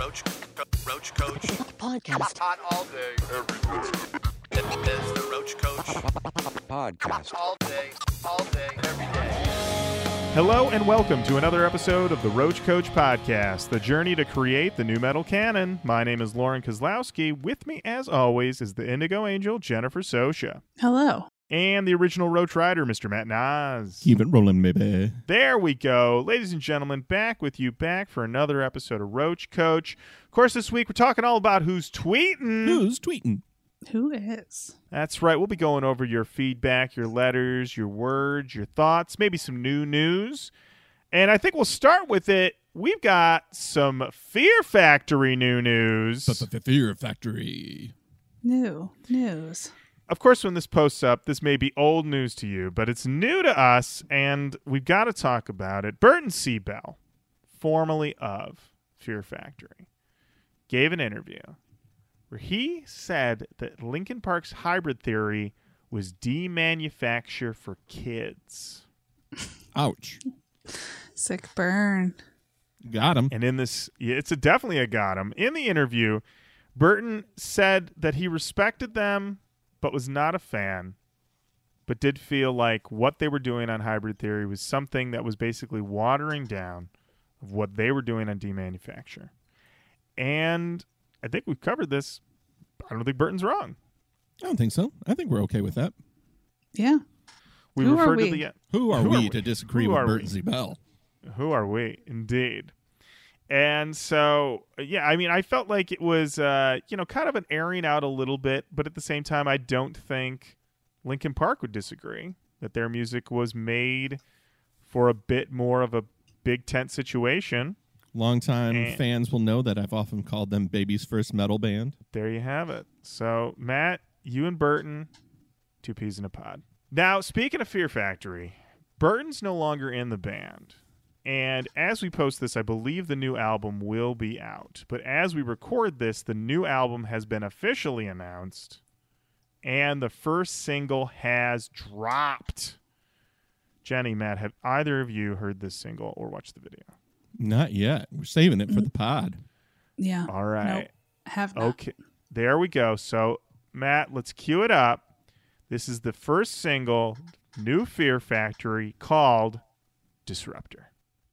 Roach, Roach Koach. Podcast. Hot all day, every day. It's the Roach Koach. Podcast. All day, all day, every day. Hello and welcome to another episode of the Roach Koach Podcast, the journey to create the nu metal canon. My name is Lauren Kozlowski. With me, as always, is the Indigo Angel, Jennifer Sosha, Hello. And the original Roach Rider, Mr. Matt Nas. Keep it rolling, baby. There we go. Ladies and gentlemen, back with you, back for another episode of Roach Koach. Of course, this week we're talking all about who's tweeting. Who's tweeting? Who is? That's right. We'll be going over your feedback, your letters, your words, your thoughts, maybe some new news. And I think we'll start with it. We've got some Fear Factory new news. But the Fear Factory. New news. Of course, when this posts up, this may be old news to you, but it's new to us, and we've got to talk about it. Burton C. Bell, formerly of Fear Factory, gave an interview where he said that Linkin Park's hybrid theory was demanufacture for kids. Ouch. Sick burn. Got him. And in this, it's a definitely a got him. In the interview, Burton said that he respected them, but was not a fan, but did feel like what they were doing on Hybrid Theory was something that was basically watering down of what they were doing on Demanufacture. And I think we've covered this. I don't think Burton's wrong. I don't think so. I think we're okay with that. Yeah. We Who are referred we? to the Who are Who we are we? to disagree Who with Burton we? C. Bell? Who are we? Indeed. And so, yeah, I mean, I felt like it was, uh, you know, kind of an airing out a little bit, but at the same time, I don't think Linkin Park would disagree that their music was made for a bit more of a big tent situation. Longtime And- fans will know that I've often called them baby's first metal band. There you have it. So, Matt, you and Burton, two peas in a pod. Now, speaking of Fear Factory, Burton's no longer in the band. And as we post this, I believe the new album will be out. But as we record this, the new album has been officially announced, and the first single has dropped. Jenny, Matt, have either of you heard this single or watched the video? Not yet. We're saving it for the mm-hmm. pod. Yeah. All right. Nope. Have not. Okay, there we go. So, Matt, let's cue it up. This is the first single, New Fear Factory, called Disruptor.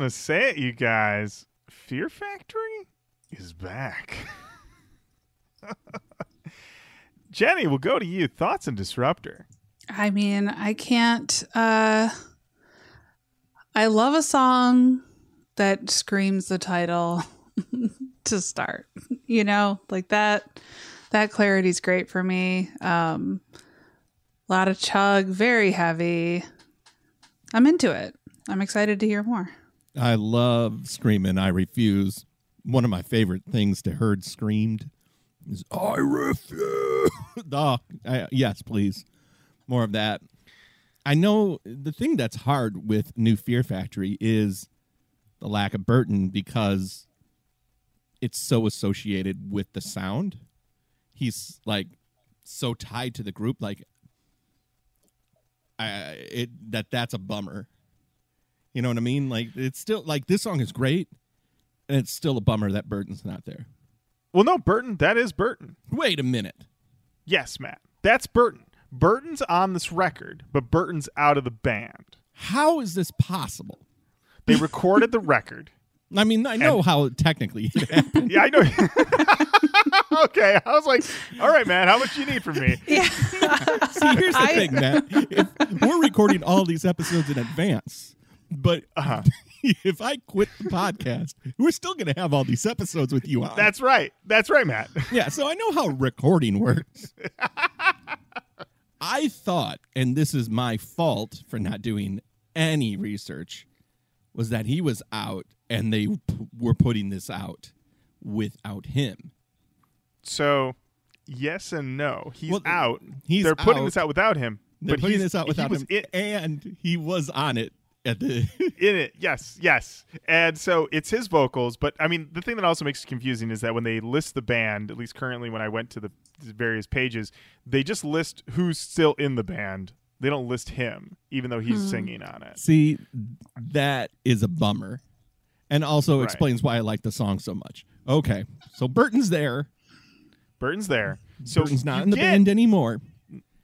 To say it, you guys. Fear Factory is back. Jenny, we'll go to you. Thoughts on Disruptor? I mean, I can't. uh I love a song that screams the title to start. You know, like that. That clarity's great for me. Um, a lot of chug, very heavy. I'm into it. I'm excited to hear more. I love screaming. I refuse. One of my favorite things to heard screamed is I refuse. oh, I, yes, please. More of that. I know the thing that's hard with New Fear Factory is the lack of Burton because it's so associated with the sound. He's like so tied to the group. Like, I it that that's a bummer. You know what I mean? Like it's still like this song is great, and it's still a bummer that Burton's not there. Well, no, Burton. That is Burton. Wait a minute. Yes, Matt. That's Burton. Burton's on this record, but Burton's out of the band. How is this possible? They recorded the record. I mean, I know how technically it happened. Yeah, I know. okay, I was like, all right, man, how much you need from me? Yeah. See, here's the I- thing, Matt. If we're recording all these episodes in advance, but Uh-huh. if I quit the podcast, we're still going to have all these episodes with you on. That's right. That's right, Matt. yeah, so I know how recording works. I thought, and this is my fault for not doing any research, was that he was out and they p- were putting this out without him. So, yes and no. He's Well, out. he's They're putting out. this out without him. They're but putting he's- this out without him, and he was on it. in it. Yes, yes. And so it's his vocals, but I mean, the thing that also makes it confusing is that when they list the band, at least currently when I went to the various pages, they just list who's still in the band. They don't list him, even though he's hmm. singing on it. See, that is a bummer, and also Right. explains why I like the song so much. Okay, so Burton's there. Burton's there. So Burton's not in the get- band anymore.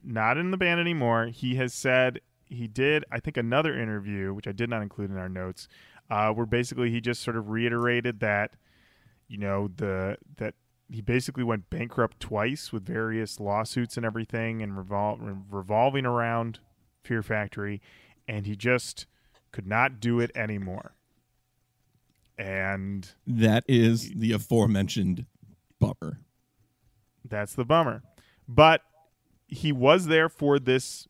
Not in the band anymore. He has said he did, I think, another interview, which I did not include in our notes, uh, where basically he just sort of reiterated that, you know, the that he basically went bankrupt twice with various lawsuits and everything, and revol- revolving around Fear Factory, and he just could not do it anymore. And That is the aforementioned bummer. That's the bummer. But he was there for this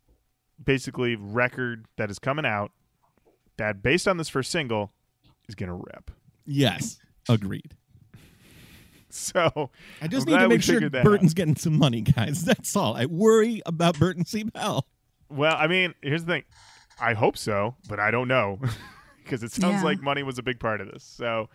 basically record that is coming out that based on this first single is going to rip. Yes, agreed. So I just I'm need to make sure that Burton's out. getting some money, guys. That's all. I worry about Burton C. Bell. Well, I mean, here's the thing. I hope so, but I don't know because it sounds Yeah. like money was a big part of this. So,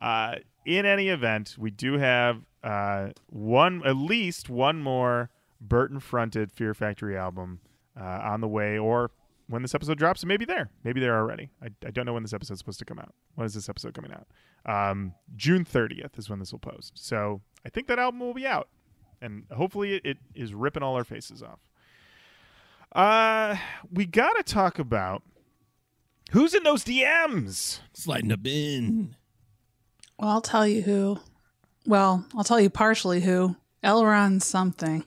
uh, in any event, we do have uh, one, at least one more Burton-fronted Fear Factory album uh, on the way, or when this episode drops, it may be there. Maybe there already. I, I don't know when this episode's supposed to come out. When is this episode coming out? Um, June 30th is when this will post. So I think that album will be out, and hopefully it, it is ripping all our faces off. Uh, we got to talk about who's in those DMs. Sliding a bin. Well, I'll tell you who. Well, I'll tell you partially who. Elron something.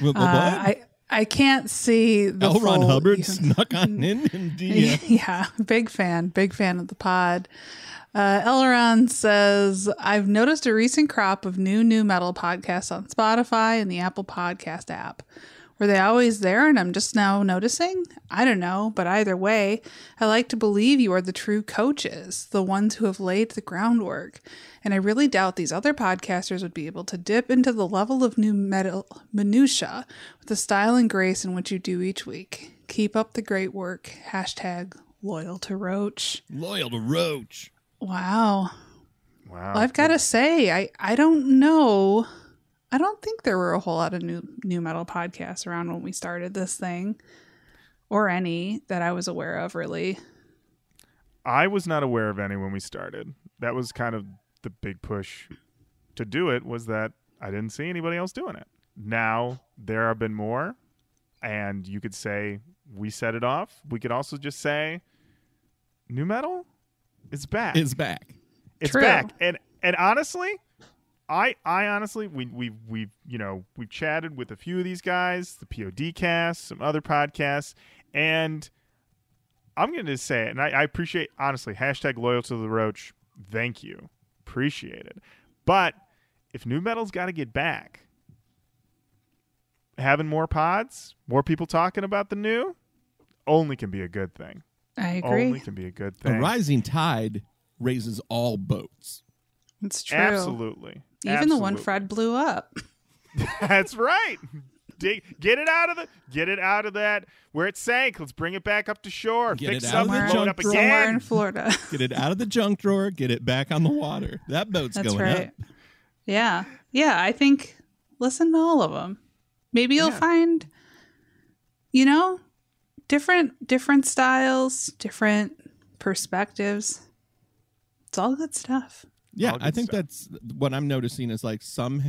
Well, Uh, what? I I can't see the L. Ron full- Hubbard snuck on in and Yeah. Big fan, big fan of the pod. Uh, Elron says, I've noticed a recent crop of new nu metal podcasts on Spotify and the Apple Podcast app. Were they always there and I'm just now noticing? I don't know, but either way, I like to believe you are the true coaches, the ones who have laid the groundwork. And I really doubt these other podcasters would be able to dip into the level of nu metal minutia with the style and grace in which you do each week. Keep up the great work. Hashtag loyal to Roach. Loyal to Roach. Wow. Wow. Well, I've got to say, I, I don't know. I don't think there were a whole lot of new nu metal podcasts around when we started this thing, or any that I was aware of, really. I was not aware of any when we started. That was kind of the big push to do it was that I didn't see anybody else doing it. Now there have been more, and you could say we set it off. We could also just say nu metal is back. It's back. it's True. back. And and honestly, I I honestly we we we you know we've chatted with a few of these guys, the POD cast, some other podcasts, and I'm going to say it, and I, I appreciate honestly hashtag loyal to the roach. Thank you, appreciate it. But if nu metal's got to get back, having more pods, more people talking about the new, only can be a good thing. I agree. Only can be a good thing. A thing. rising tide raises all boats. it's true. Absolutely. Even the one Fred blew up. That's right. Dig, get it out of the get it out of that where it sank. Let's bring it back up to shore. Get Fix it out of something, the it junk up drawer. Somewhere in. Florida. Get it out of the junk drawer. Get it back on the water. That boat's That's going right. up. Yeah. Yeah. I think listen to all of them. Maybe you'll Yeah. find, you know, different different styles, different perspectives. It's all good stuff. Yeah, I think stuff. that's what I'm noticing is like some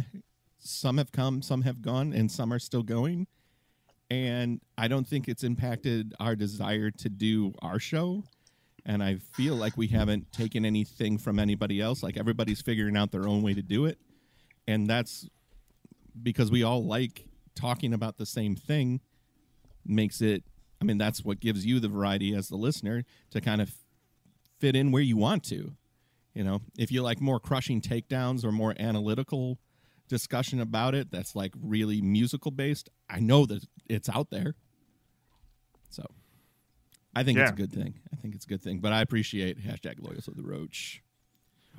some have come, some have gone, and some are still going. And I don't think it's impacted our desire to do our show. And I feel like we haven't taken anything from anybody else. Like everybody's figuring out their own way to do it. And that's because we all like talking about the same thing, makes it, I mean, that's what gives you the variety as the listener to kind of fit in where you want to. You know, if you like more crushing takedowns or more analytical discussion about it, that's like really musical based. I know that it's out there. So I think it's a good thing. I think it's a good thing. But I appreciate hashtag loyals of the roach.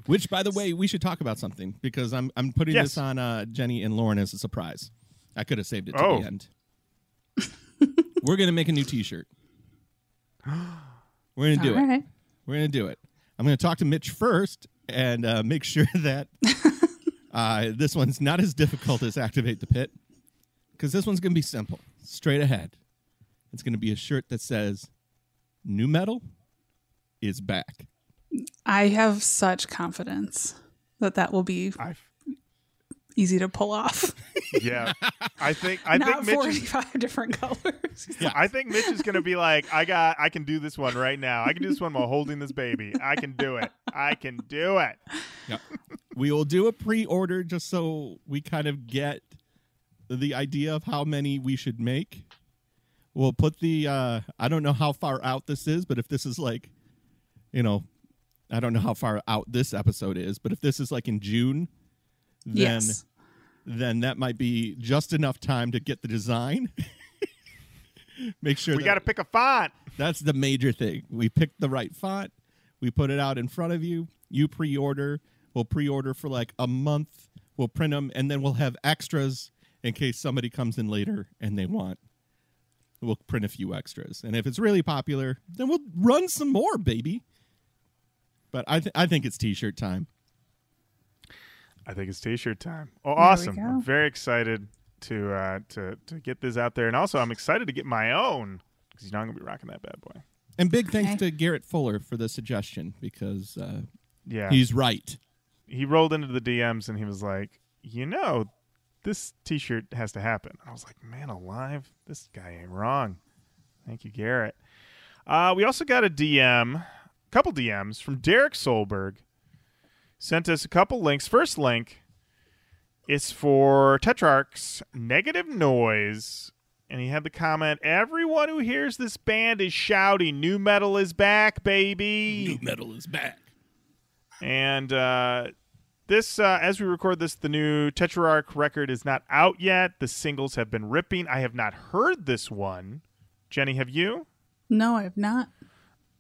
Which by the way, we should talk about something because I'm I'm putting Yes. this on uh, Jenny and Lauren as a surprise. I could have saved it to Oh. the end. We're gonna make a new t shirt. We're gonna do All it. right. We're going to do it. I'm going to talk to Mitch first and uh, make sure that uh, this one's not as difficult as Activate the Pit because this one's going to be simple, straight ahead. It's going to be a shirt that says Nu Metal is back. I have such confidence that that will be I easy to pull off. yeah. I think I Not think Mitch is, 45 different colors. yeah. I think Mitch is gonna be like, I got I can do this one right now. I can do this one while holding this baby. I can do it. I can do it. We will do a pre order just so we kind of get the idea of how many we should make. We'll put the, uh, I don't know how far out this is, but if this is like, you know, I don't know how far out this episode is, but if this is like in June, then yes. then that might be just enough time to get the design. Make sure We gotta pick a font. that's the major thing. We picked the right font. We put it out in front of you. You pre-order. We'll pre-order for like a month. We'll print them, and then we'll have extras in case somebody comes in later and they want. We'll print a few extras, and if it's really popular, then we'll run some more, baby. But I, th- I think it's t-shirt time. I think it's t-shirt time. Oh, we awesome! I'm very excited to uh, to to get this out there, and also I'm excited to get my own because you know I'm gonna be rocking that bad boy. And big thanks Okay. to Garrett Fuller for the suggestion because uh, Yeah, he's right. He rolled into the DMs and he was like, you know, this T-shirt has to happen. I was like, man, alive, this guy ain't wrong. Thank you, Garrett. Uh, we also got a DM, a couple DMs from Derek Solberg. Sent us a couple links. First link is for Tetrarch's Negative Noise. And he had the comment, everyone who hears this band is shouting, nu metal is back, baby. Nu metal is back. And uh, this, uh, as we record this, the new Tetrarch record is not out yet. The singles have been ripping. I have not heard this one. Jenny, have you? No, I've not.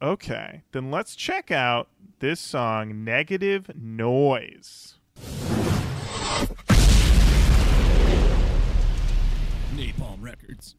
Okay, then let's check out this song, Negative Noise. Napalm Records.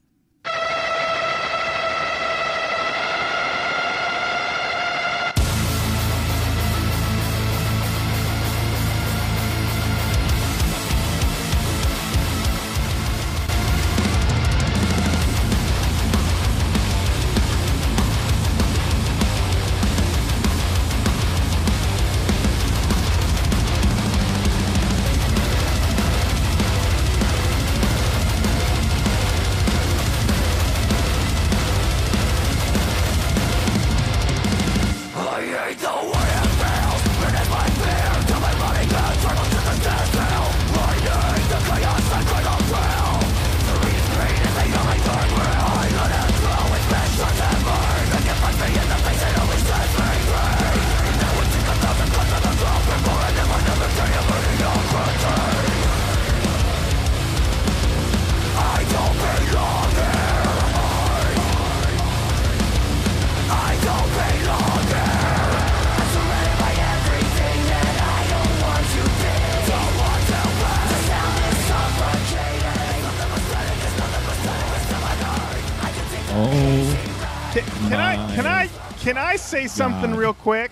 Say something God. real quick?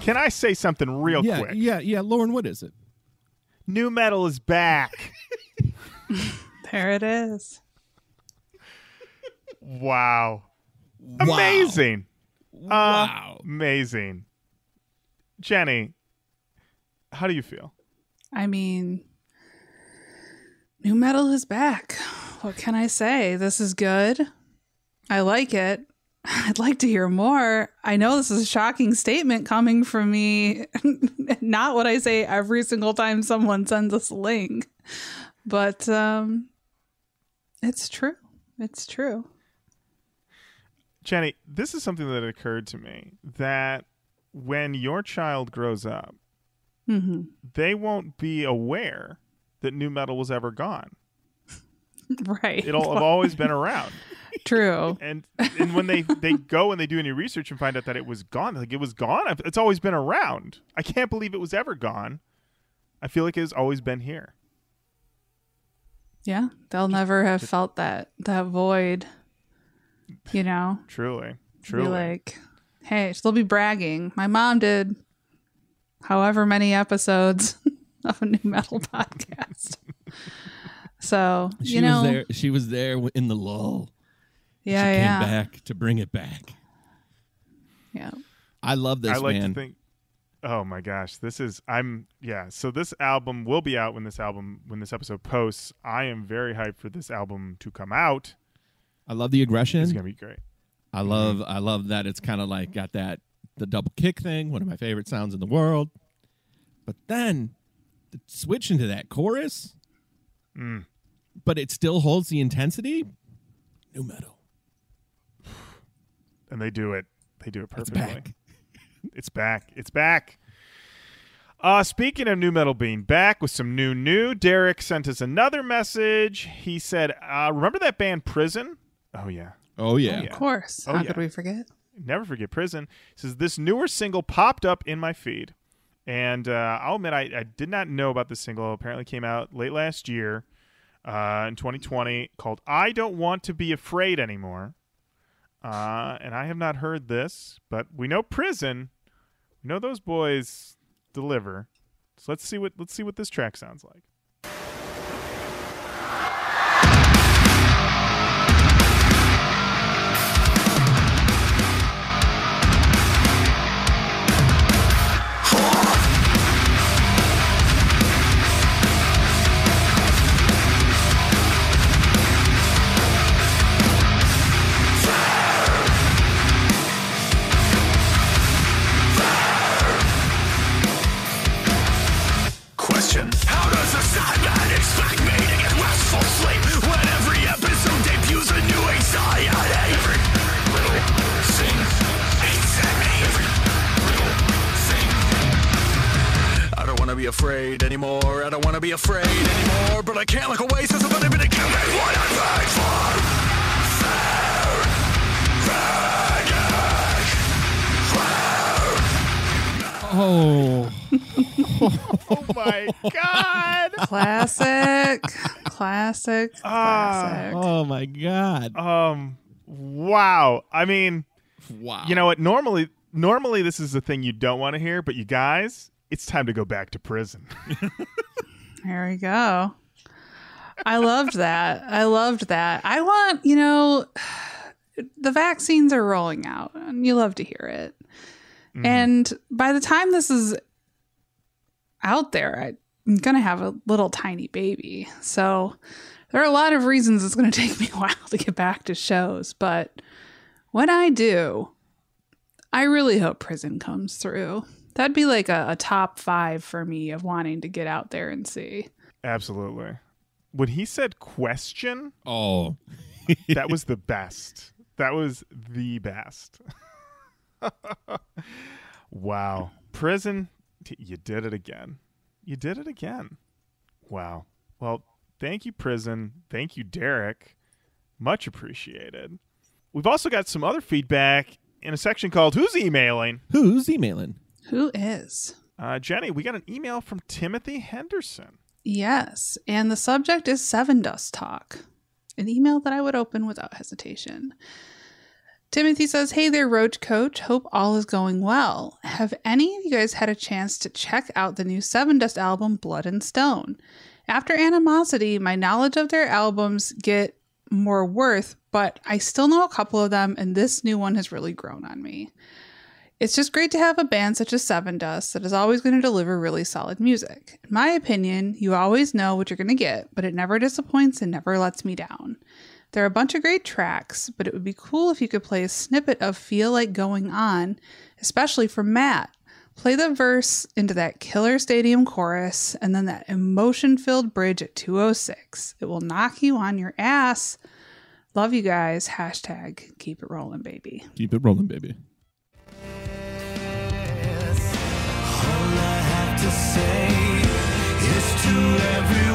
Can I say something real yeah, quick? yeah, yeah. Lauren, what is it? Nu metal is back. There it is. wow. Wow. Amazing. Um, wow. Amazing. Jenny, how do you feel? I mean, nu metal is back. What can I say? This is good. I like it. I'd like to hear more. I know this is a shocking statement coming from me. Not what I say every single time someone sends us a link, but um, it's true. It's true. Jenny, this is something that occurred to me that when your child grows up, hmm they won't be aware that nu metal was ever gone. Right. It'll have always been around. true. And and when they they go and they do any research and find out that it was gone, like it was gone. It's always been around. I can't believe it was ever gone. I feel like it's always been here. Yeah, they'll never have felt that that void. You know, Truly, be truly. like, hey, they'll be bragging. My mom did however many episodes of a nu metal podcast. So She you know, was there. She was there in the lull. yeah, she yeah, came back to bring it back. yeah. I love this I like man. to think. Oh my gosh, this is I'm yeah. So this album will be out when this album when this episode posts. I am very hyped for this album to come out. I love the aggression. It's gonna be great. I love I love that it's kind of like got that the double kick thing, one of my favorite sounds in the world. But then the switch into that chorus, Mm. But it still holds the intensity. Nu metal. And they do it. They do it perfectly. It's perfectly. back. It's back. It's back. Uh, speaking of nu metal being back with some new new, Derek sent us another message. He said, uh, "Remember that band Prison? Oh yeah, Oh yeah. yeah. Of course. Oh, How yeah. could we forget? never forget Prison." He says this newer single popped up in my feed, and uh, I'll admit I, I did not know about this single. Apparently, came out late last year, uh, in 2020, called "I Don't Want to Be Afraid Anymore." Uh, and I have not heard this, but we know Prison. We know those boys deliver. So let's see what let's see what this track sounds like. Classic, Ah. classic. oh my God! Um, wow. I mean, Wow. you know what? Normally, normally this is the thing you don't want to hear, but you guys, it's time to go back to prison. There we go. I loved that. I loved that. I want, you know, the vaccines are rolling out, and you love to hear it. And by the time this is out there, I'm going to have a little tiny baby. So there are a lot of reasons it's going to take me a while to get back to shows. But when I do, I really hope prison comes through. That'd be like a, a top five for me of wanting to get out there and see. Absolutely. When he said question, oh, that was the best. That was the best. wow. Prison, t- you did it again. You did it again. Wow. Well, thank you, Prison. Thank you, Derek. Much appreciated. We've also got some other feedback in a section called Who's Emailing? who's emailing? Who is? Uh, Jenny, we got an email from Timothy Henderson. Yes, and the subject is Sevendust Talk, an email that I would open without hesitation. Timothy says, Hey there, Roach Koach. Hope all is going well. Have any of you guys had a chance to check out the new Sevendust album, Blood and Stone? After Animosity, my knowledge of their albums get more worth, but I still know a couple of them, and this new one has really grown on me. It's just great to have a band such as Sevendust that is always going to deliver really solid music. In my opinion, you always know what you're going to get, but it never disappoints and never lets me down. There are a bunch of great tracks, but it would be cool if you could play a snippet of Feel Like Going On, especially for Matt. Play the verse into that killer stadium chorus and then that emotion filled bridge at 206. It will knock you on your ass. Love you guys. Hashtag keep it rolling, baby. Keep it rolling, baby. All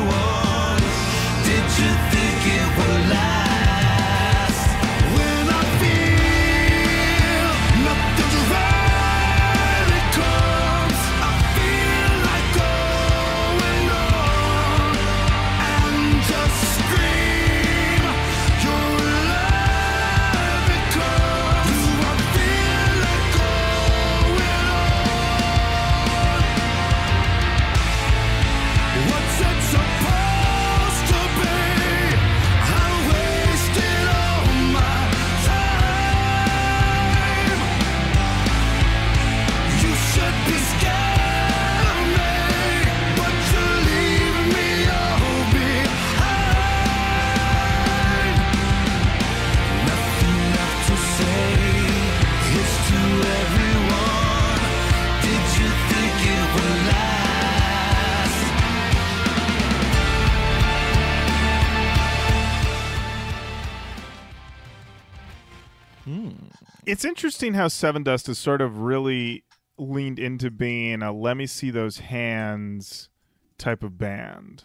interesting how Sevendust has sort of really leaned into being a let me see those hands type of band.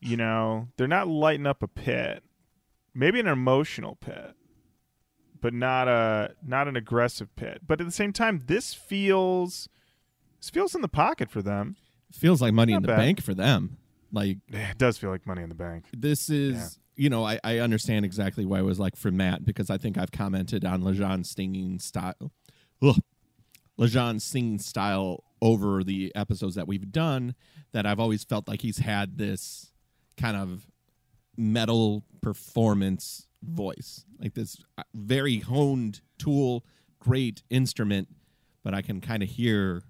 You know, they're not lighting up a pit. Maybe an emotional pit, but not a not an aggressive pit. But at the same time, this feels this feels in the pocket for them. Feels like money Not in the bad. bank for them. Like It does feel like money in the bank. this is. You know I, I understand exactly why it was like for matt because i think i've commented on Lajon's singing style Ugh. Lajon's singing style over the episodes that we've done that i've always felt like he's had this kind of metal performance voice like this uh, very honed tool great instrument but i can kind of hear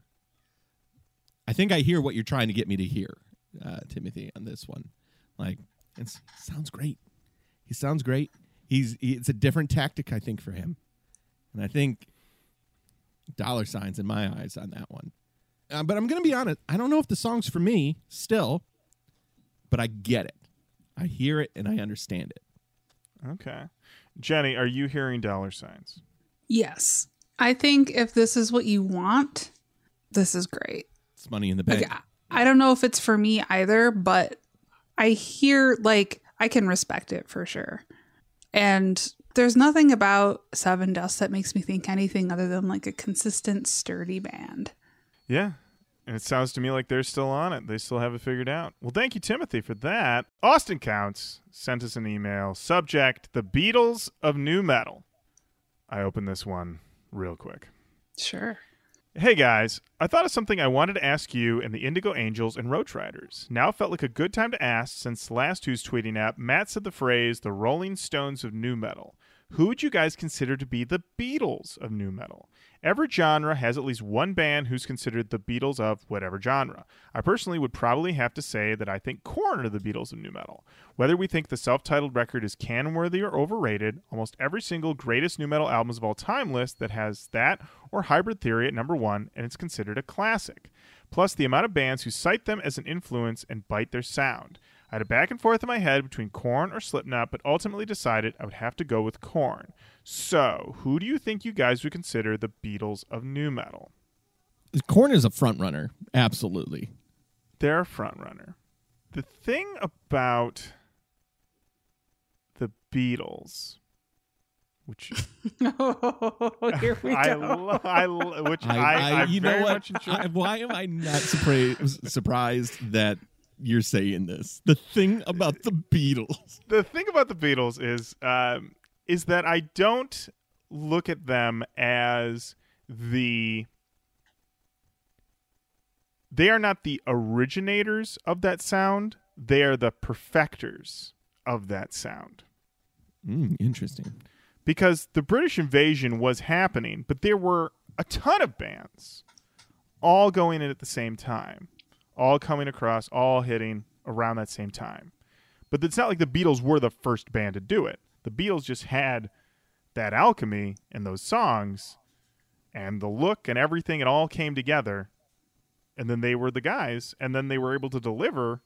i think i hear what you're trying to get me to hear uh, timothy on this one like it sounds great. He sounds great. He's he, it's a different tactic, I think, for him, and I think dollar signs in my eyes on that one. Uh, but I'm gonna be honest. I don't know if the song's for me still, but I get it. I hear it and I understand it. Okay. Jenny, are you hearing dollar signs? Yes. I think if this is what you want, this is great. It's money in the bank. Like, I- I don't know if it's for me either, but I hear like I can respect it for sure. And there's nothing about Sevendust that makes me think anything other than like a consistent, sturdy band. Yeah. And it sounds to me like they're still on it. They still have it figured out. Well, thank you, Timothy, for that. Austin Counts sent us an email. Subject The Beatles of Nu Metal. I open this one real quick. Sure. Hey guys, I thought of something I wanted to ask you and the Indigo Angels and Roach Riders. Now felt like a good time to ask since last who's tweeting app, Matt said the phrase the Rolling Stones of Nu Metal. Who would you guys consider to be the Beatles of Nu Metal? Every genre has at least one band who's considered the Beatles of whatever genre. I personally would probably have to say that I think Korn are the Beatles of New Metal. Whether we think the self titled record is canon worthy or overrated, almost every single greatest nu metal albums of all time list that has that or Hybrid Theory at number one, and it's considered a classic. Plus, the amount of bands who cite them as an influence and bite their sound. I had a back and forth in my head between Korn or Slipknot, but ultimately decided I would have to go with Korn. So, who do you think you guys would consider the Beatles of nu metal? Korn is a front runner, absolutely. They're a front runner. The thing about the Beatles, which oh, here we I, go. lo- I lo- which I, I, I, I you know what? much. I- why am I not surprised surprised that you're saying this? The thing about the Beatles. the thing about the Beatles is um, is that I don't look at them as the they are not the originators of that sound. They are the perfecters of that sound. Mm, interesting. because the British invasion was happening, but there were a ton of bands all going in at the same time, all coming across, all hitting around that same time. But it's not like the Beatles were the first band to do it. The Beatles just had that alchemy and those songs and the look and everything. It all came together. And then they were the guys. And then they were able to deliver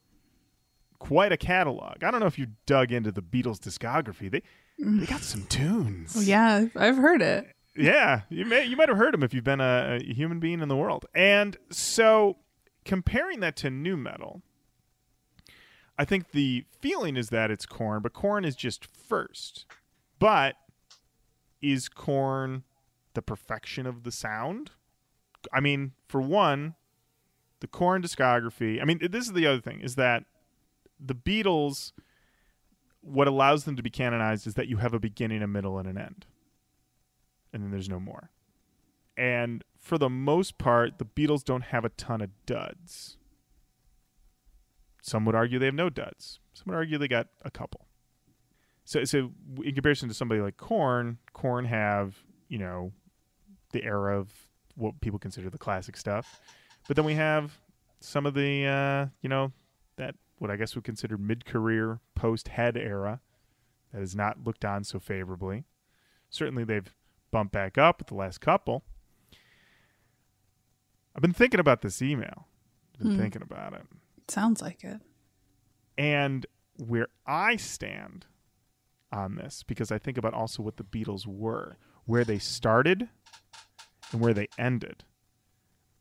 quite a catalog. I don't know if you dug into the Beatles discography. They they got some tunes. Oh, yeah, I've heard it. Yeah, you may you might have heard them if you've been a, a human being in the world. And so comparing that to nu metal, I think the feeling is that it's Korn, but Korn is just first. But is Korn the perfection of the sound? I mean, for one, the Korn discography. I mean, this is the other thing is that the Beatles what allows them to be canonized is that you have a beginning, a middle, and an end. And then there's no more. And for the most part, the Beatles don't have a ton of duds. Some would argue they have no duds. Some would argue they got a couple. So, so in comparison to somebody like Korn, Korn have you know the era of what people consider the classic stuff, but then we have some of the uh, you know that what I guess we consider mid-career post-head era that is not looked on so favorably. Certainly, they've bumped back up with the last couple. I've been thinking about this email. I've Been Hmm. thinking about it. Sounds like it. And where I stand on this, because I think about also what the Beatles were, where they started and where they ended.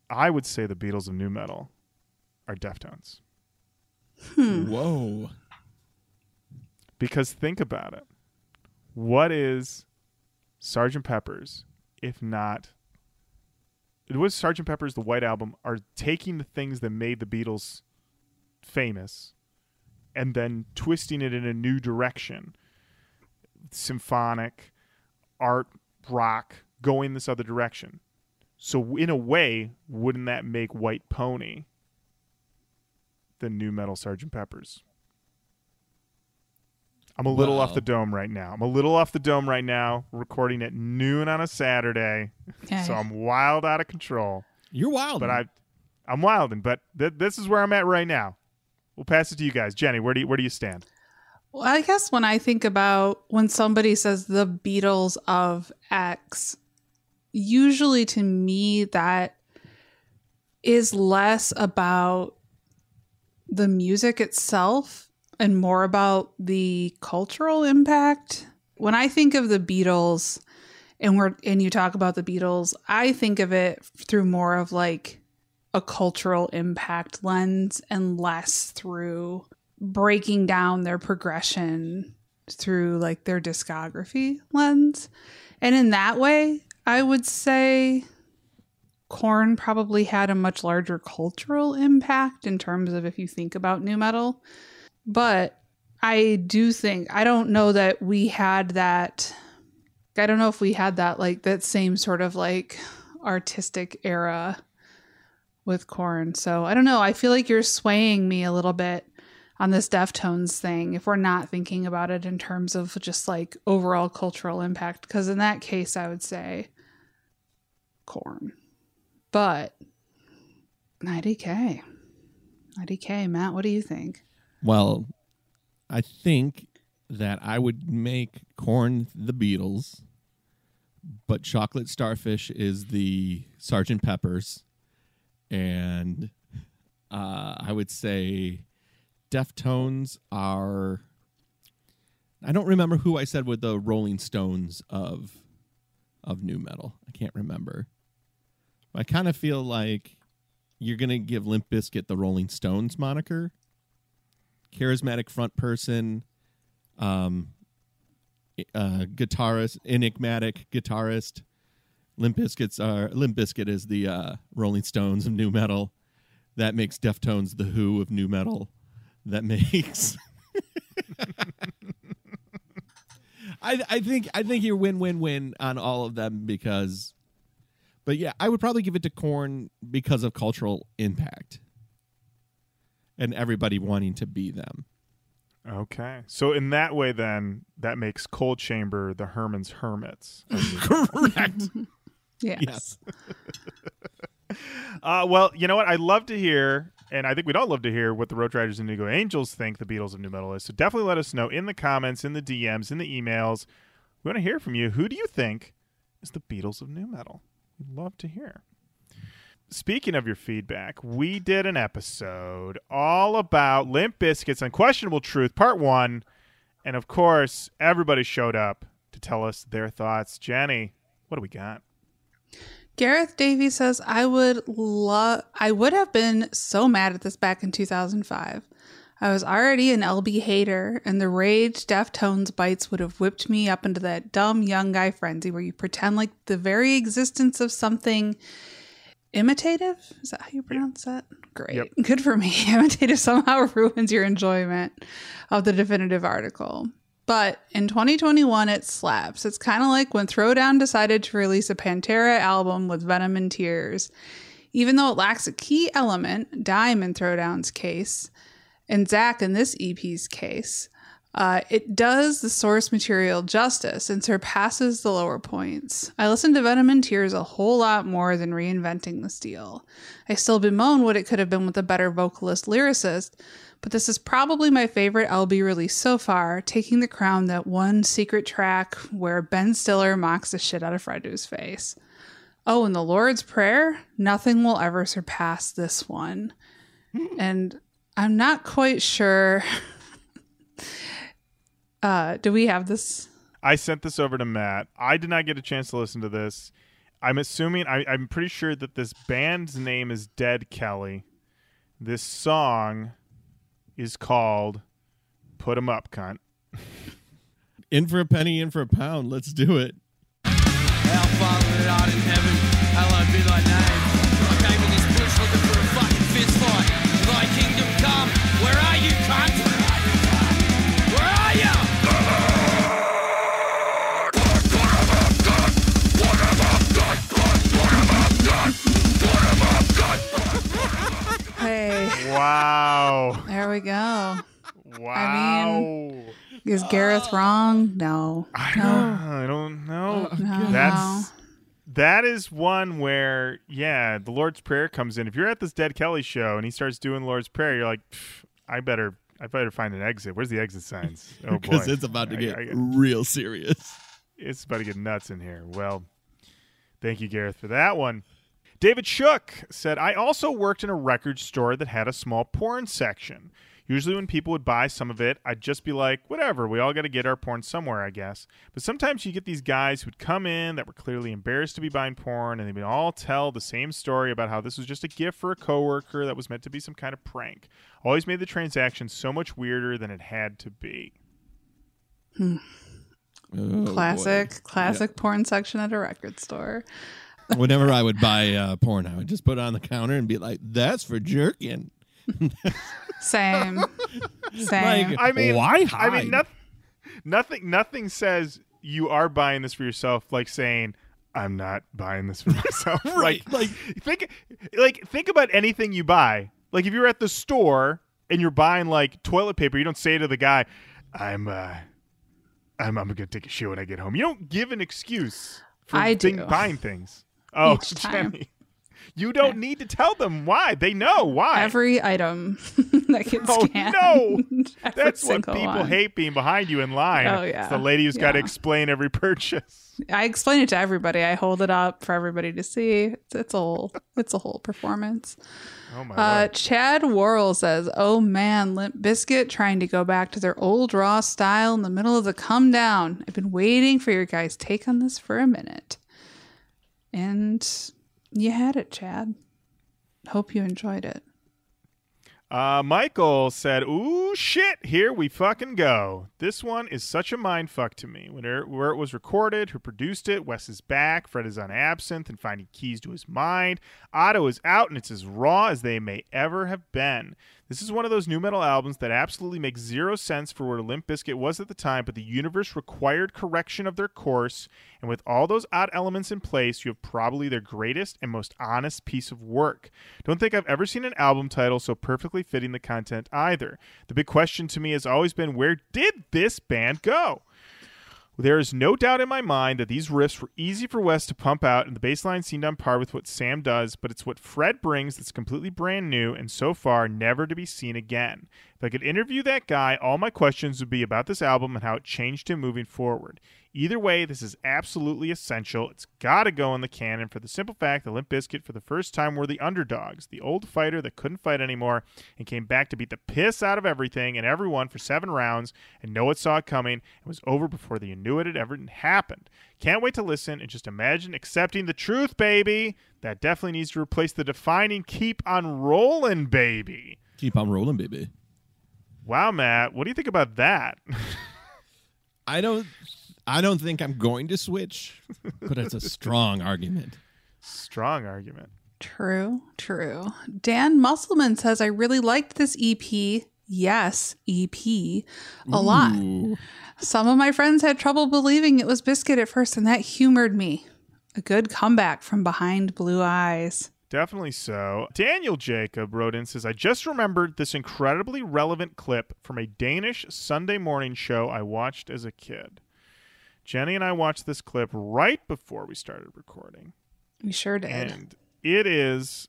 I would say the Beatles of nu metal are Deftones. Whoa. Because think about it. What is Sgt. Pepper's if not it was Sgt. Pepper's the White Album are taking the things that made the Beatles famous and then twisting it in a new direction. Symphonic, art, rock, going this other direction. So in a way, wouldn't that make White Pony the nu metal Sgt. Pepper's? I'm a little off the dome right now. I'm a little off the dome right now, recording at noon on a Saturday. Yeah. So I'm wild out of control. You're wild. But I I'm wilding, but th- this is where I'm at right now. We'll pass it to you guys. Jenny, where do you where do you stand? Well, I guess when I think about when somebody says the Beatles of X, usually to me that is less about the music itself and more about the cultural impact. When I think of the Beatles and we're and you talk about the Beatles, I think of it through more of like a cultural impact lens and less through breaking down their progression through like their discography lens. And in that way, I would say Korn probably had a much larger cultural impact in terms of if you think about nu metal. But I do think I don't know that we had that I don't know if we had that like that same sort of like artistic era with Korn. So I don't know. I feel like you're swaying me a little bit on this Deftones thing if we're not thinking about it in terms of just like overall cultural impact. Because in that case, I would say Korn. But 90K. 90K, Matt, what do you think? Well, I think that I would make Korn the Beatles, but chocolate starfish is the Sergeant Peppers, and uh, I would say Deftones are. I don't remember who I said with the Rolling Stones of of nu metal. I can't remember. I kind of feel like you're gonna give Limp Bizkit the Rolling Stones moniker charismatic front person, um, uh, guitarist, enigmatic guitarist. Limp are Limp Bizkit is the uh, Rolling Stones of nu metal. That makes Deftones the Who of nu metal. That makes. I I think I think you're win win win on all of them because, but yeah, I would probably give it to Korn because of cultural impact and everybody wanting to be them. Okay. So in that way, then that makes Coal Chamber the Herman's Hermits. Correct. Yes. yes. Uh, well, you know what? I'd love to hear, and I think we'd all love to hear what the Roach Riders and Indigo Angels think the Beatles of Nu Metal is. So definitely let us know in the comments, in the DMs, in the emails. We want to hear from you. Who do you think is the Beatles of Nu Metal? We'd love to hear. Speaking of your feedback, we did an episode all about Limp Bizkit's Unquestionable Truth, Part 1. And of course, everybody showed up to tell us their thoughts. Jenny, what do we got? Gareth Davey says, I would love, I would have been so mad at this back in 2005. I was already an LB hater, and the rage Deftones bites would have whipped me up into that dumb young guy frenzy where you pretend like the very existence of something imitative. Is that how you pronounce that? Great. Yep. Good for me. imitative somehow ruins your enjoyment of the definitive article. But in 2021, it slaps. It's kind of like when Throwdown decided to release a Pantera album with Venom and Tears. Even though it lacks a key element, Dime in Throwdown's case, and Zach in this EP's case, uh, it does the source material justice and surpasses the lower points. I listened to Venom and Tears a whole lot more than reinventing the steel. I still bemoan what it could have been with a better vocalist lyricist, but this is probably my favorite LB release so far, taking the crown that one secret track where Ben Stiller mocks the shit out of Fredo's face. Oh, and the Lord's Prayer? Nothing will ever surpass this one. And I'm not quite sure. Uh, do we have this? I sent this over to Matt. I did not get a chance to listen to this. I'm assuming I, I'm pretty sure that this band's name is Dead Kelly. This song is called "Put 'Em Up, Cunt." In for a penny, in for a pound. Let's do it. Our Father that art in heaven, hallowed be thy name. Wow! there we go. Wow! I mean, Is Gareth wrong? No. I don't, I don't know. No. That's that is one where yeah, the Lord's Prayer comes in. If you're at this Dead Kelly show and he starts doing the Lord's Prayer, you're like, I better, I better find an exit. Where's the exit signs? Oh boy, Because it's about to I- get I- real serious. it's about to get nuts in here. Well, thank you, Gareth, for that one. David Shook said, I also worked in a record store that had a small porn section. Usually, when people would buy some of it, I'd just be like, whatever, we all got to get our porn somewhere, I guess. But sometimes you get these guys who'd come in that were clearly embarrassed to be buying porn, and they would all tell the same story about how this was just a gift for a coworker that was meant to be some kind of prank. Always made the transaction so much weirder than it had to be. Hmm. Oh, boy. Classic, classic porn section at a record store. Whenever I would buy uh, porn, I would just put it on the counter and be like, "That's for jerking." Same. Same. Like, I mean, why I mean, nothing, nothing, nothing says you are buying this for yourself like saying, "I'm not buying this for myself." Right, Like, think, like, think about anything you buy. Like, if you're at the store and you're buying like toilet paper, you don't say to the guy, "I'm, uh, I'm, I'm gonna take a shit when I get home." You don't give an excuse for I thing- do. buying things. Oh. Jenny. You don't need to tell them why. They know why. Every item that gets Oh, scanned. no. That's what people one. hate being behind you in line. Oh, It's yeah. the lady who's got to explain every purchase. I explain it to everybody. I hold it up for everybody to see. It's, it's a whole it's a whole performance. Oh my Uh, lord. Chad Worrell says, "Oh man, Limp Bizkit trying to go back to their old raw style in the middle of the come down. I've been waiting for your guys' take on this for a minute, and you had it, Chad. Hope you enjoyed it. Uh, Michael said, "Ooh shit, here we fucking go. This one is such a mind fuck to me. Where, where it was recorded, who produced it, Wes is back, Fred is on absinthe and finding keys to his mind. Otto is out, and it's as raw as they may ever have been. This is one of those nu metal albums that absolutely makes zero sense for where Limp Bizkit was at the time, but the universe required correction of their course, and with all those odd elements in place, you have probably their greatest and most honest piece of work. Don't think I've ever seen an album title so perfectly fitting the content either. The big question to me has always been where did this band go? There is no doubt in my mind that these riffs were easy for Wes to pump out, and the bass line seemed on par with what Sam does, but it's what Fred brings that's completely brand new and so far never to be seen again. If I could interview that guy, all my questions would be about this album and how it changed him moving forward. Either way, this is absolutely essential. It's got to go in the canon for the simple fact that Limp Bizkit, for the first time, were the underdogs, the old fighter that couldn't fight anymore and came back to beat the piss out of everything and everyone for seven rounds, and no one saw it coming and was over before they knew it had ever happened. Can't wait to listen and just imagine accepting the truth, baby. That definitely needs to replace the defining "keep on rolling, baby." Keep on rolling, baby. Wow, Matt, what do you think about that? I don't. I don't think I'm going to switch, but it's a strong argument. Strong argument. True, true. Dan Musselman says, I really liked this EP. Yes, EP. A lot. Some of my friends had trouble believing it was Bizkit at first, and that humored me. A good comeback from behind blue eyes. Definitely so. Daniel Jacob wrote in says, I just remembered this incredibly relevant clip from a Danish Sunday morning show I watched as a kid. Jenny and I watched this clip right before we started recording. We sure did. And it is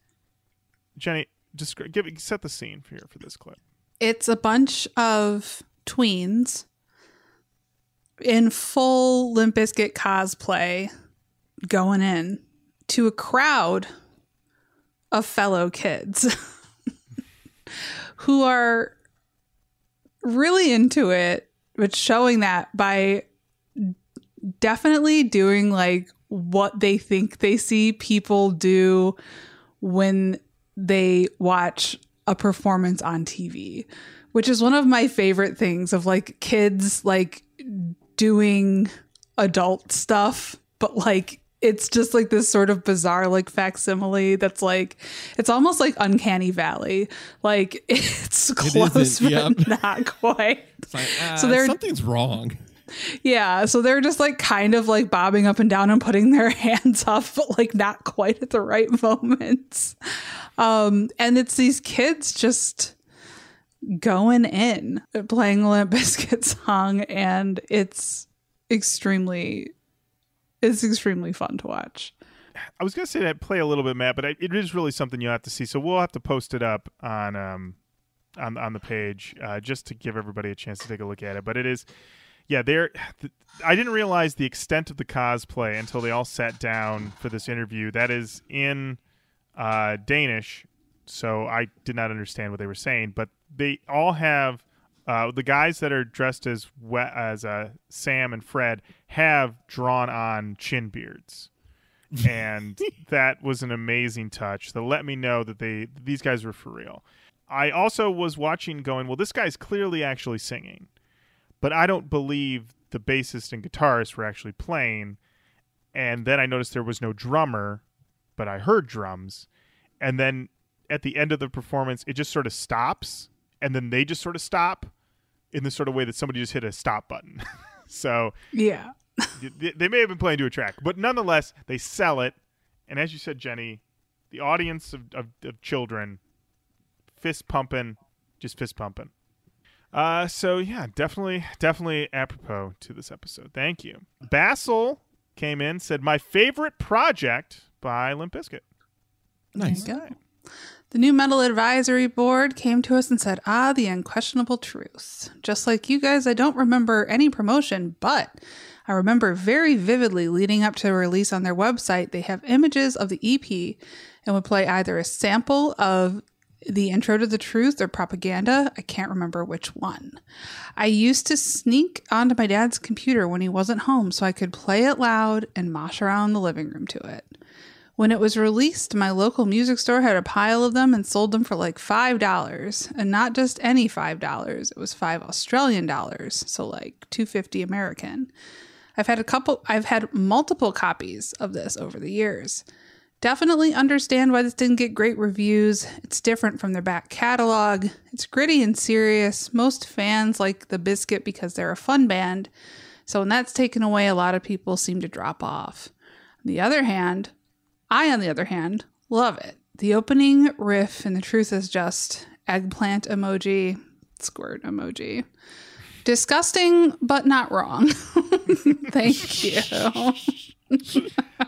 Jenny, descri- give set the scene for here for this clip. it's a bunch of tweens in full Limp Bizkit cosplay going in to a crowd of fellow kids who are really into it, but showing that by definitely doing like what they think they see people do when they watch a performance on TV, which is one of my favorite things of like kids like doing adult stuff, but like it's just like this sort of bizarre like facsimile that's like it's almost like uncanny valley like it's close isn't, but yep. not quite like, ah, So they're- something's wrong. yeah, so they're just like kind of like bobbing up and down and putting their hands up, but like not quite at the right moments. Um, and it's these kids just going in, playing the Limp Bizkit song, and it's extremely, it's extremely fun to watch. I was gonna say that play a little bit, Matt, but I, it is really something you'll have to see. So we'll have to post it up on um on on the page uh, just to give everybody a chance to take a look at it. But it is, yeah, there. Th- I didn't realize the extent of the cosplay until they all sat down for this interview. That is in uh, Danish, so I did not understand what they were saying. But they all have. Uh, the guys that are dressed as as uh, Sam and Fred have drawn on chin beards and that was an amazing touch that let me know that they these guys were for real. I also was watching going, well, this guy's clearly actually singing, but I don't believe the bassist and guitarist were actually playing. And then I noticed there was no drummer, but I heard drums. And then at the end of the performance, it just sort of stops, and then they just sort of stop in the sort of way that somebody just hit a stop button. so Yeah. they they may have been playing to a track, but nonetheless, they sell it. And as you said, Jenny, the audience of, of, of children, fist pumping, just fist pumping. Uh, so yeah, definitely, definitely apropos to this episode. Thank you. Basil came in said my favorite project by Limp Bizkit. Nice. The nu metal advisory board came to us and said, Ah, the unquestionable truth. Just like you guys, I don't remember any promotion, but I remember very vividly leading up to the release on their website, they have images of the EP and would play either a sample of the intro to the truth or propaganda. I can't remember which one. I used to sneak onto my dad's computer when he wasn't home so I could play it loud and mosh around the living room to it. When it was released, my local music store had a pile of them and sold them for like $5. And not just any $5. It was 5 Australian dollars, so like 250 American. I've had a couple I've had multiple copies of this over the years. Definitely understand why this didn't get great reviews. It's different from their back catalog. It's gritty and serious. Most fans like the Bizkit because they're a fun band. So when that's taken away, a lot of people seem to drop off. On the other hand, I, on the other hand, love it. The opening riff, and the truth is just eggplant emoji. squirt emoji. Disgusting, but not wrong. Thank you.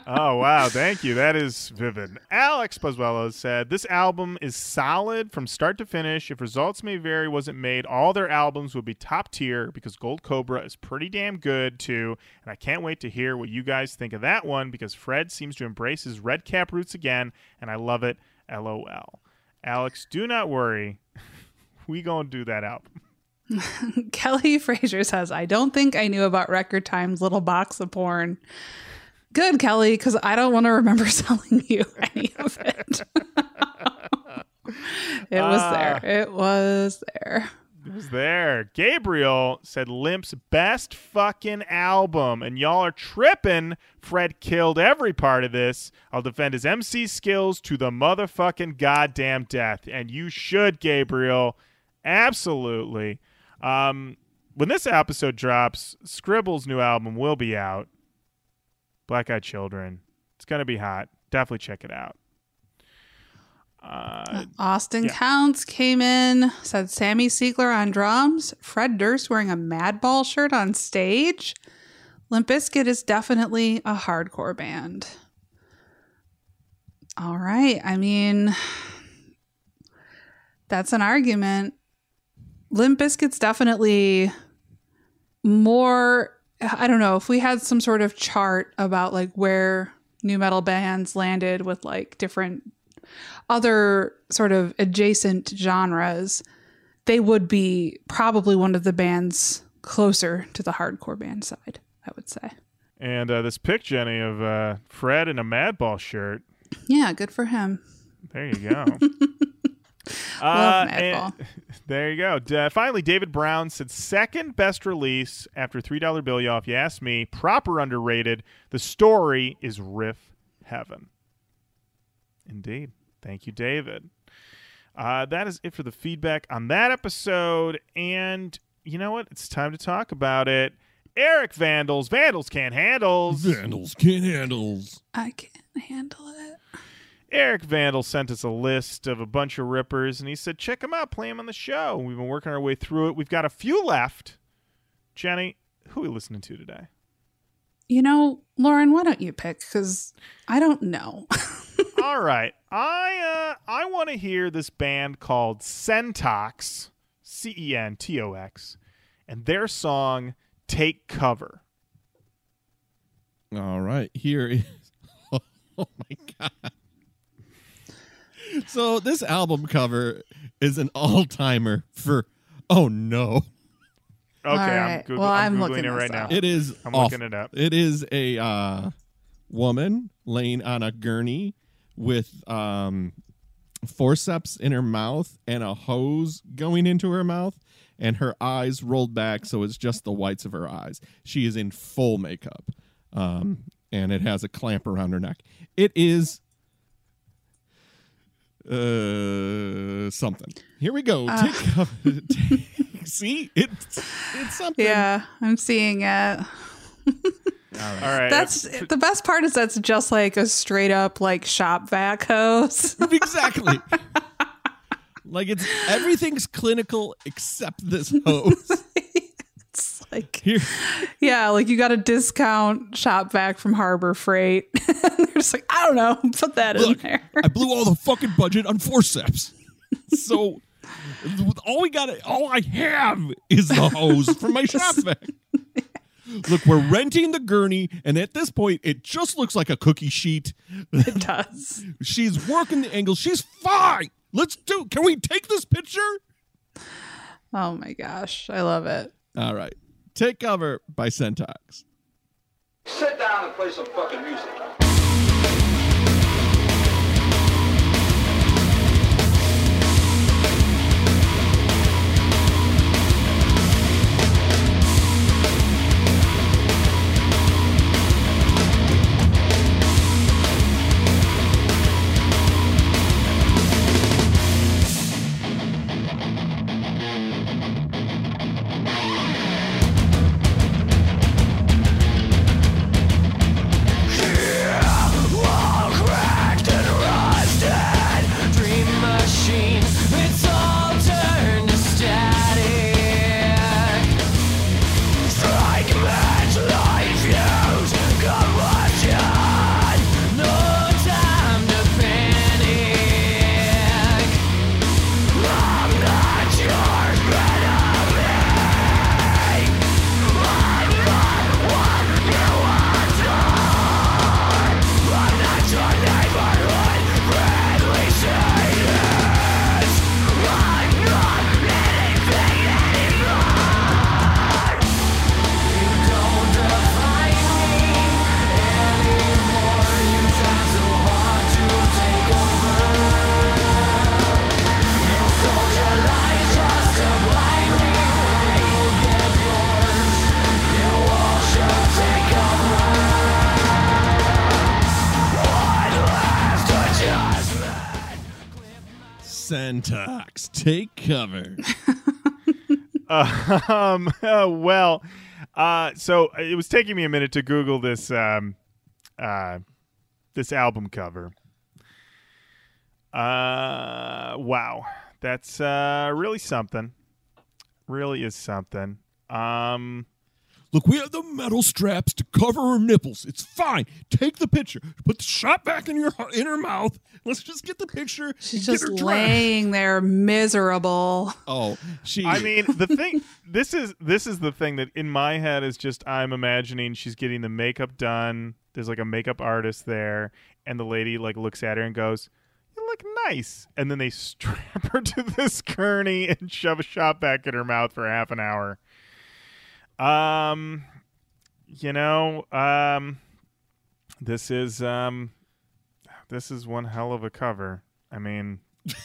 oh wow, thank you. That is vivid. Alex Pozuelo said this album is solid from start to finish. If results may vary wasn't made, all their albums would be top tier because Gold Cobra is pretty damn good too. And I can't wait to hear what you guys think of that one because Fred seems to embrace his red cap roots again, and I love it. LOL. Alex, do not worry. we gonna do that album. Kelly Fraser says, I don't think I knew about Record Time's little box of porn. Good, Kelly, because I don't want to remember selling you any of it. it was Ah. there. It was there. It was there. Gabriel said Limp's best fucking album, and y'all are tripping. Fred killed every part of this. I'll defend his MC skills to the motherfucking goddamn death, and you should, Gabriel. Absolutely. Um, when this episode drops, Scribble's new album will be out. Black Eyed Children. It's gonna be hot. Definitely check it out. Uh, Austin Yeah. Counts came in, said Sammy Siegler on drums, Fred Durst wearing a Madball shirt on stage. Limp Bizkit is definitely a hardcore band. All right. I mean, that's an argument. Limp Bizkit's definitely more. I don't know if we had some sort of chart about like where nu metal bands landed with like different other sort of adjacent genres, they would be probably one of the bands closer to the hardcore band side, I would say. and uh, this pic, Jenny, of uh, Fred in a Madball shirt. Yeah, good for him. There you go. Love Uh, there you go. D- finally, David Brown said second best release after three dollar bill. Y'all, if you ask me, proper underrated. The story is riff heaven. Indeed. Thank you, David. Uh, that is it for the feedback on that episode. And you know what? It's time to talk about it. Eric Vandals. Vandals can't handles. Vandals can't handles. I can't handle it. Eric Vandal sent us a list of a bunch of rippers, and he said, check them out, play them on the show. We've been working our way through it. We've got a few left. Jenny, who are we listening to today? You know, Lauren, why don't you pick? Because I don't know. All right, I uh, I want to hear this band called Centox, C E N T O X, and their song "Take Cover." All right, here is. Oh my god! So this album cover is an all timer for. Oh no! Okay, All I'm, right. Goog- Well, I'm I'm googling looking it right now. It is. I'm awful. looking it up. It is a uh, woman laying on a gurney with um, forceps in her mouth and a hose going into her mouth, and her eyes rolled back, so it's just the whites of her eyes. She is in full makeup, um, and it has a clamp around her neck. It is. Uh, something. Here we go. Uh. Take, take- see, it's it's something. yeah, I'm seeing it. All right, That's the best part is that's just like a straight up like shop vac hose. exactly. like it's everything's clinical except this hose. like Here, Yeah, like you got a discount shop vac from Harbor Freight. They're just like, I don't know, put that in there. I blew all the fucking budget on forceps. so all we got, all I have is the hose from my shop vac. Look, we're renting the gurney, and at this point, it just looks like a cookie sheet. It does. She's working the angle. She's fine. Let's do. Can we take this picture? Oh my gosh, I love it. All right. Take cover by Centox. Sit down and play some fucking music. Centox, take cover. um, uh, well, uh, so it was taking me a minute to Google this um, uh, this album cover. Uh, wow, that's uh, really something. Really is something. Um, Look, we have the metal straps to cover her nipples. It's fine. Take the picture. Put the shop vac in your in her mouth. Let's just get the picture. She's just laying there miserable. Oh, she. I mean, the thing. This is this is the thing that in my head is just I'm imagining she's getting the makeup done. There's like a makeup artist there, and the lady like looks at her and goes, "You look nice." And then they strap her to this gurney and shove a shop vac in her mouth for half an hour. Um, you know, um, this is um, this is one hell of a cover. I mean.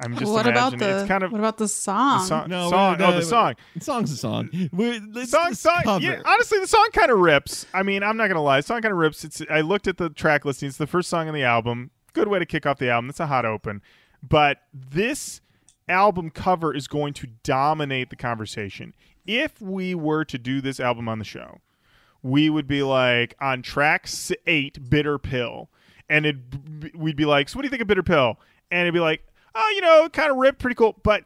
I'm just what about the it's kind of what about the song? the song. no, song. no, oh, the song. The song's a song. We're, Song, song. cover. Yeah, honestly, the song kind of rips. I mean, I'm not gonna lie. The song kind of rips. It's. I looked at the track listing. It's the first song on the album. Good way to kick off the album. It's a hot open. But this album cover is going to dominate the conversation. If we were to do this album on the show, we would be like on track eight, Bitter Pill, and it we'd be like, so what do you think of Bitter Pill? And it'd be like, oh, you know, kind of ripped, pretty cool, but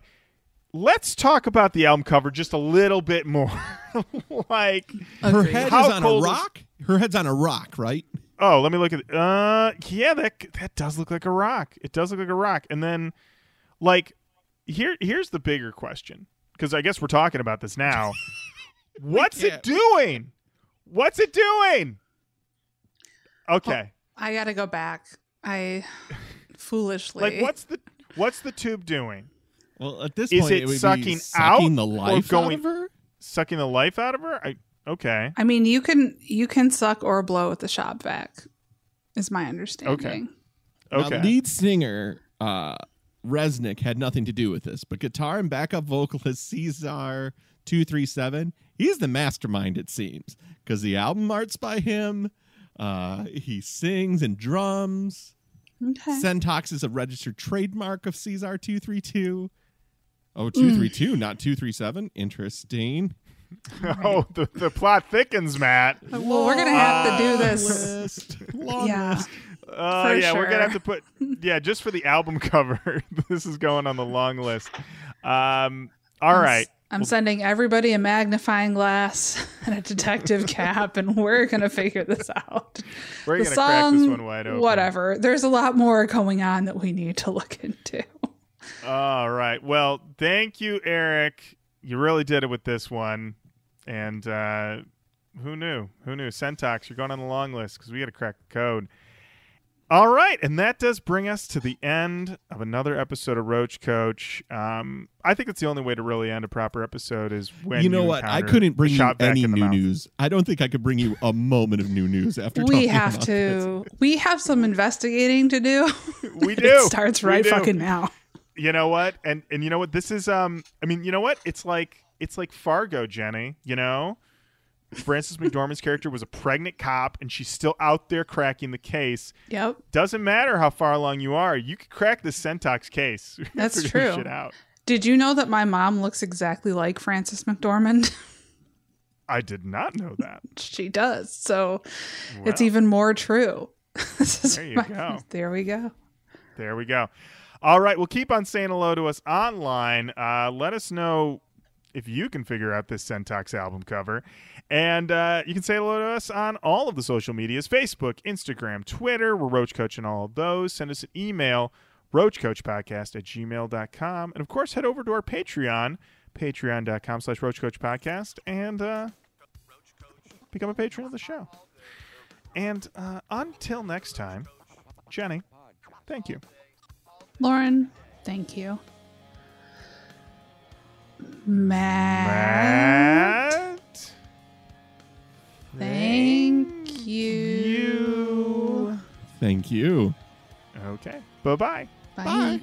let's talk about the album cover just a little bit more. like, Her head How is on a cold is- rock. Her head's on a rock, right? oh, let me look at. Uh, yeah, that that does look like a rock. It does look like a rock. And then, like, here here's the bigger question because I guess we're talking about this now. What's it doing? What's it doing? Okay. I gotta go back. I foolishly like what's the what's the tube doing? Well, at this Is point, it would be sucking sucking out the or life going- out of her. Sucking the life out of her? I okay. I mean, you can you can suck or blow with the shop vac, is my understanding. Okay. Okay. lead singer uh, Resnick had nothing to do with this, but guitar and backup vocalist Caesar two three seven, he's the mastermind. It seems because the album art's by him. Uh, he sings and drums. Okay. Centox is a registered trademark of Caesar two three two. Oh, 232, not 237. Interesting. oh, the, the plot thickens, Matt. well, we're gonna have to do this. List. Long Yeah. list. Oh For yeah, we're gonna have to put yeah, just for the album cover. this is going on the long list. Um, all right. I'm sending everybody a magnifying glass and a detective cap, and we're gonna figure this out. We're the gonna song, crack this one wide open. whatever. There's a lot more going on that we need to look into. All right. Well, thank you, Eric. You really did it with this one. And uh, who knew? Who knew? Centox, you're going on the long list because we got to crack the code. All right, and that does bring us to the end of another episode of Roach Koach. Um, I think it's the only way to really end a proper episode is when you know what? I couldn't bring you any new mouth. news. I don't think I could bring you a moment of new news after we talking have about this. to. We have some investigating to do. We do. it do. starts right fucking now. You know what? And and you know what? This is um. I mean, you know what? It's like it's like Fargo, Jenny. You know, Frances McDormand's character was a pregnant cop, and she's still out there cracking the case. Yep. Doesn't matter how far along you are, you could crack the Centox case. That's true. Shit out. Did you know that my mom looks exactly like Frances McDormand? I did not know that. she does. So it's even more true. There you my- go. There we go. There we go. All right, well, keep on saying hello to us online. Uh, let us know if you can figure out this Centox album cover. And uh, you can say hello to us on all of the social medias Facebook, Instagram, Twitter. We're Roach Koach and all of those. Send us an email, roachkoachpodcast at gmail.com. And of course, head over to our Patreon, patreon.com slash roachkoachpodcast, and uh, become a patron of the show. And uh, until next time, Jenny, thank you. Lauren, thank you. Matt, Matt. Thank you. You. Thank you. Okay. Bye bye. Bye.